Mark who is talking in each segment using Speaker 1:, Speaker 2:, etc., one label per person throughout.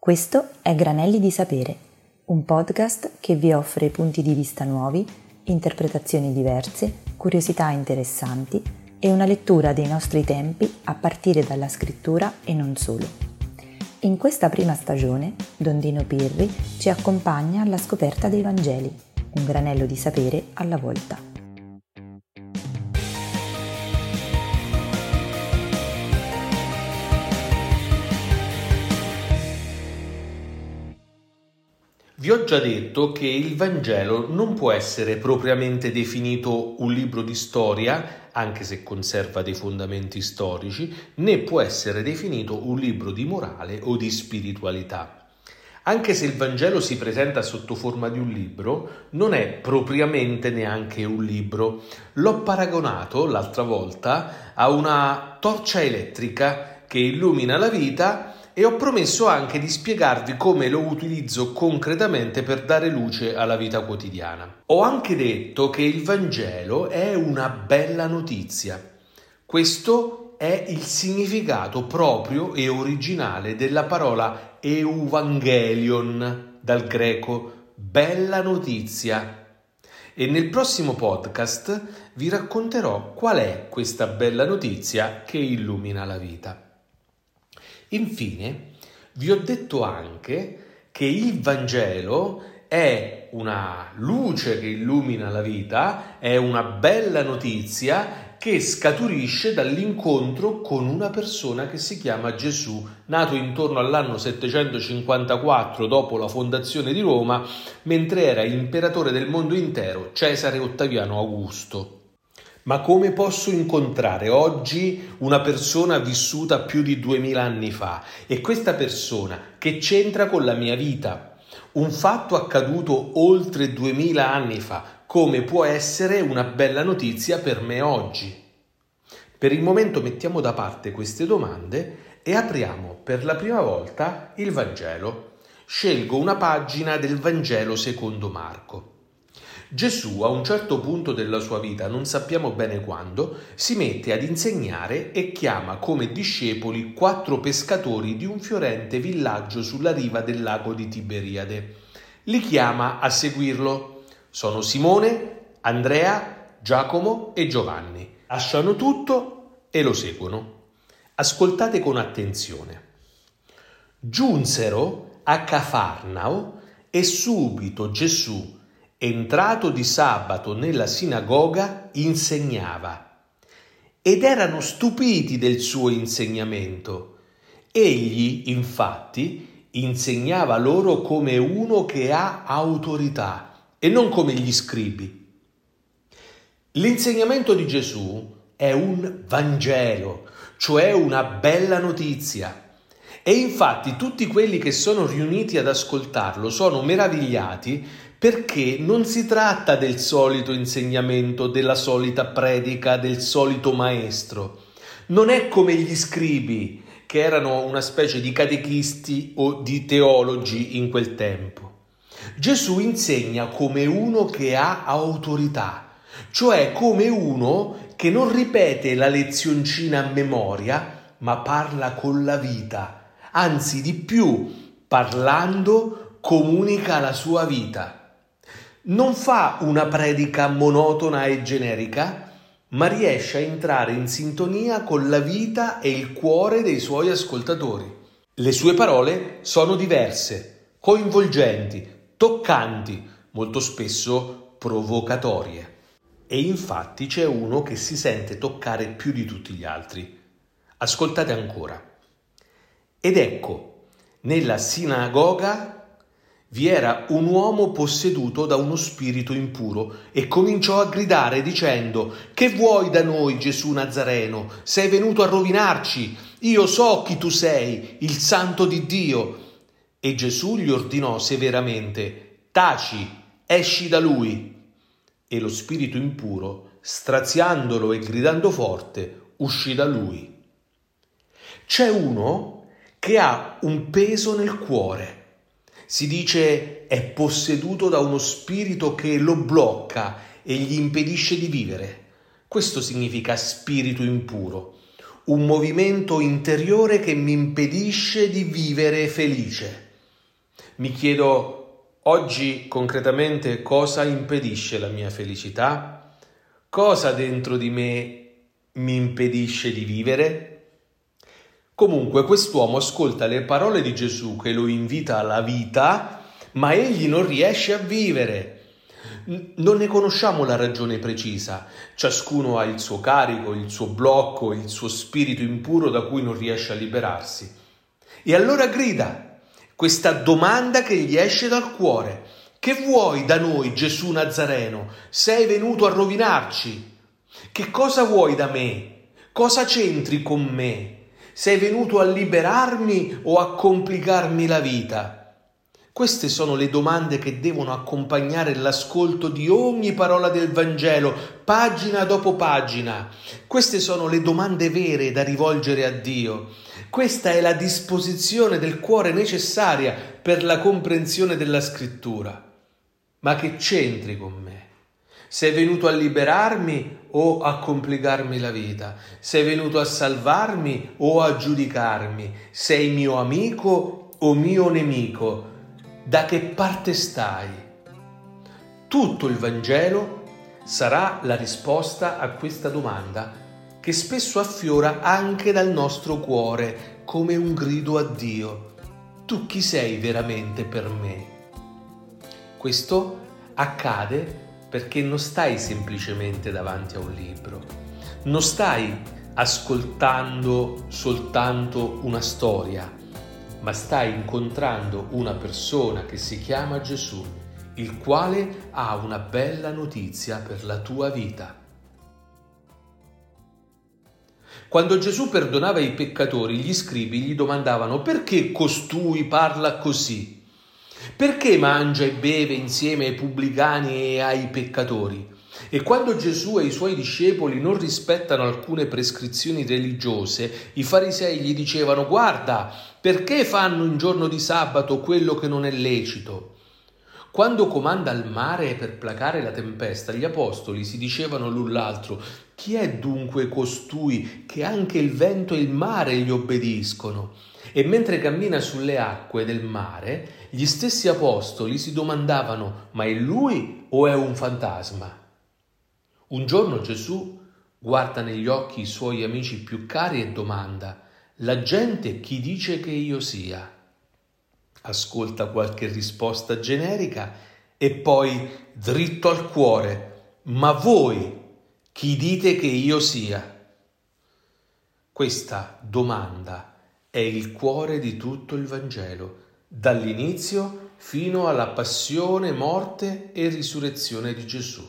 Speaker 1: Questo è Granelli di Sapere, un podcast che vi offre punti di vista nuovi, interpretazioni diverse, curiosità interessanti e una lettura dei nostri tempi a partire dalla scrittura e non solo. In questa prima stagione, Dondino Pirri ci accompagna alla scoperta dei Vangeli, un granello di sapere alla volta.
Speaker 2: Vi ho già detto che il Vangelo non può essere propriamente definito un libro di storia, anche se conserva dei fondamenti storici, né può essere definito un libro di morale o di spiritualità. Anche se il Vangelo si presenta sotto forma di un libro, non è propriamente neanche un libro. L'ho paragonato l'altra volta a una torcia elettrica che illumina la vita e ho promesso anche di spiegarvi come lo utilizzo concretamente per dare luce alla vita quotidiana. Ho anche detto che il Vangelo è una bella notizia. Questo è il significato proprio e originale della parola Evangelion, dal greco bella notizia. E nel prossimo podcast vi racconterò qual è questa bella notizia che illumina la vita. Infine, vi ho detto anche che il Vangelo è una luce che illumina la vita, è una bella notizia che scaturisce dall'incontro con una persona che si chiama Gesù, nato intorno all'anno 754 dopo la fondazione di Roma, mentre era imperatore del mondo intero Cesare Ottaviano Augusto. Ma come posso incontrare oggi una persona vissuta più di duemila anni fa e questa persona che c'entra con la mia vita? Un fatto accaduto oltre duemila anni fa, come può essere una bella notizia per me oggi? Per il momento mettiamo da parte queste domande e apriamo per la prima volta il Vangelo. Scelgo una pagina del Vangelo secondo Marco. Gesù a un certo punto della sua vita, non sappiamo bene quando, si mette ad insegnare e chiama come discepoli quattro pescatori di un fiorente villaggio sulla riva del lago di Tiberiade. Li chiama a seguirlo. Sono Simone, Andrea, Giacomo e Giovanni. Lasciano tutto e lo seguono. Ascoltate con attenzione. Giunsero a Cafarnao e subito Gesù entrato di sabato nella sinagoga, insegnava. Ed erano stupiti del suo insegnamento. Egli, infatti, insegnava loro come uno che ha autorità e non come gli scribi. L'insegnamento di Gesù è un Vangelo, cioè una bella notizia. E infatti tutti quelli che sono riuniti ad ascoltarlo sono meravigliati perché non si tratta del solito insegnamento, della solita predica, del solito maestro. Non è come gli scribi, che erano una specie di catechisti o di teologi in quel tempo. Gesù insegna come uno che ha autorità, cioè come uno che non ripete la lezioncina a memoria, ma parla con la vita, anzi di più, parlando comunica la sua vita non fa una predica monotona e generica, ma riesce a entrare in sintonia con la vita e il cuore dei suoi ascoltatori. Le sue parole sono diverse, coinvolgenti, toccanti, molto spesso provocatorie. E infatti c'è uno che si sente toccare più di tutti gli altri. Ascoltate ancora. Ed ecco, nella sinagoga vi era un uomo posseduto da uno spirito impuro e cominciò a gridare dicendo Che vuoi da noi, Gesù Nazareno? Sei venuto a rovinarci? Io so chi tu sei, il santo di Dio. E Gesù gli ordinò severamente Taci, esci da lui. E lo spirito impuro, straziandolo e gridando forte, uscì da lui. C'è uno che ha un peso nel cuore si dice è posseduto da uno spirito che lo blocca e gli impedisce di vivere. Questo significa spirito impuro, un movimento interiore che mi impedisce di vivere felice. Mi chiedo oggi concretamente cosa impedisce la mia felicità? Cosa dentro di me mi impedisce di vivere? Comunque quest'uomo ascolta le parole di Gesù che lo invita alla vita, ma egli non riesce a vivere. Non ne conosciamo la ragione precisa, ciascuno ha il suo carico, il suo blocco, il suo spirito impuro da cui non riesce a liberarsi. E allora grida questa domanda che gli esce dal cuore. Che vuoi da noi, Gesù Nazareno? Sei venuto a rovinarci? Che cosa vuoi da me? Cosa c'entri con me? Sei venuto a liberarmi o a complicarmi la vita? Queste sono le domande che devono accompagnare l'ascolto di ogni parola del Vangelo, pagina dopo pagina. Queste sono le domande vere da rivolgere a Dio. Questa è la disposizione del cuore necessaria per la comprensione della scrittura. Ma che c'entri con me? Sei venuto a liberarmi o a complicarmi la vita? Sei venuto a salvarmi o a giudicarmi? Sei mio amico o mio nemico? Da che parte stai? Tutto il Vangelo sarà la risposta a questa domanda che spesso affiora anche dal nostro cuore come un grido a Dio. Tu chi sei veramente per me? Questo accade perché non stai semplicemente davanti a un libro, non stai ascoltando soltanto una storia, ma stai incontrando una persona che si chiama Gesù, il quale ha una bella notizia per la tua vita. Quando Gesù perdonava i peccatori, gli scribi gli domandavano perché costui parla così? Perché mangia e beve insieme ai pubblicani e ai peccatori? E quando Gesù e i suoi discepoli non rispettano alcune prescrizioni religiose, i farisei gli dicevano guarda, perché fanno in giorno di sabato quello che non è lecito? Quando comanda il mare per placare la tempesta, gli apostoli si dicevano l'un l'altro, chi è dunque costui che anche il vento e il mare gli obbediscono? E mentre cammina sulle acque del mare, gli stessi apostoli si domandavano, ma è lui o è un fantasma? Un giorno Gesù guarda negli occhi i suoi amici più cari e domanda, la gente chi dice che io sia? Ascolta qualche risposta generica e poi dritto al cuore, ma voi chi dite che io sia? Questa domanda è il cuore di tutto il Vangelo, dall'inizio fino alla passione, morte e risurrezione di Gesù.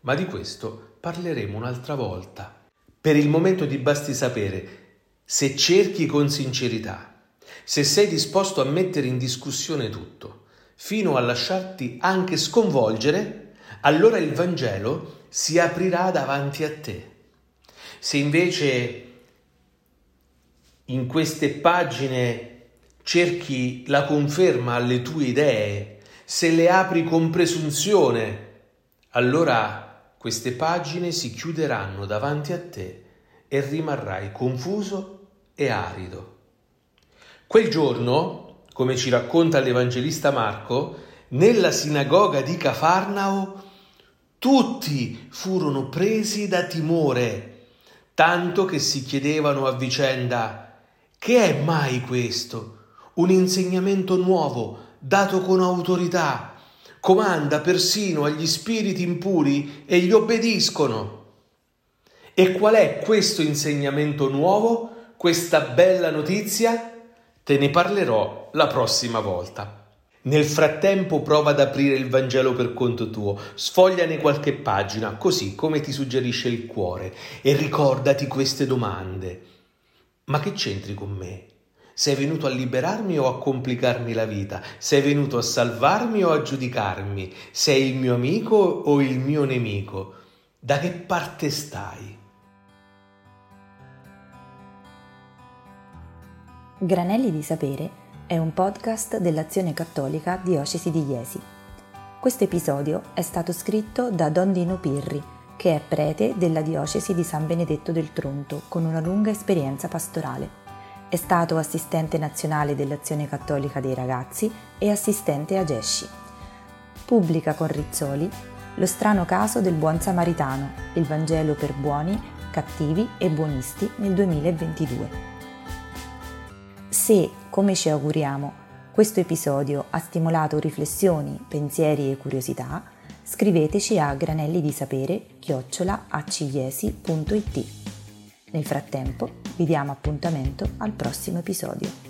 Speaker 2: Ma di questo parleremo un'altra volta. Per il momento ti basti sapere se cerchi con sincerità, se sei disposto a mettere in discussione tutto, fino a lasciarti anche sconvolgere, allora il Vangelo si aprirà davanti a te. Se invece in queste pagine cerchi la conferma alle tue idee, se le apri con presunzione, allora queste pagine si chiuderanno davanti a te e rimarrai confuso e arido. Quel giorno, come ci racconta l'Evangelista Marco, nella sinagoga di Cafarnao tutti furono presi da timore, tanto che si chiedevano a vicenda che è mai questo? Un insegnamento nuovo, dato con autorità, comanda persino agli spiriti impuri e gli obbediscono. E qual è questo insegnamento nuovo, questa bella notizia? Te ne parlerò la prossima volta. Nel frattempo prova ad aprire il Vangelo per conto tuo, sfogliane qualche pagina, così come ti suggerisce il cuore, e ricordati queste domande. Ma che c'entri con me? Sei venuto a liberarmi o a complicarmi la vita? Sei venuto a salvarmi o a giudicarmi? Sei il mio amico o il mio nemico? Da che parte stai?
Speaker 1: Granelli di Sapere è un podcast dell'Azione Cattolica Diocesi di Iesi. Questo episodio è stato scritto da Don Dino Pirri che è prete della diocesi di San Benedetto del Tronto con una lunga esperienza pastorale. È stato assistente nazionale dell'Azione Cattolica dei Ragazzi e assistente a Gesci. Pubblica con Rizzoli Lo strano caso del buon samaritano, il Vangelo per buoni, cattivi e buonisti nel 2022. Se, come ci auguriamo, questo episodio ha stimolato riflessioni, pensieri e curiosità, scriveteci a granelli di sapere chiocciolaacigliesi.it. Nel frattempo vi diamo appuntamento al prossimo episodio.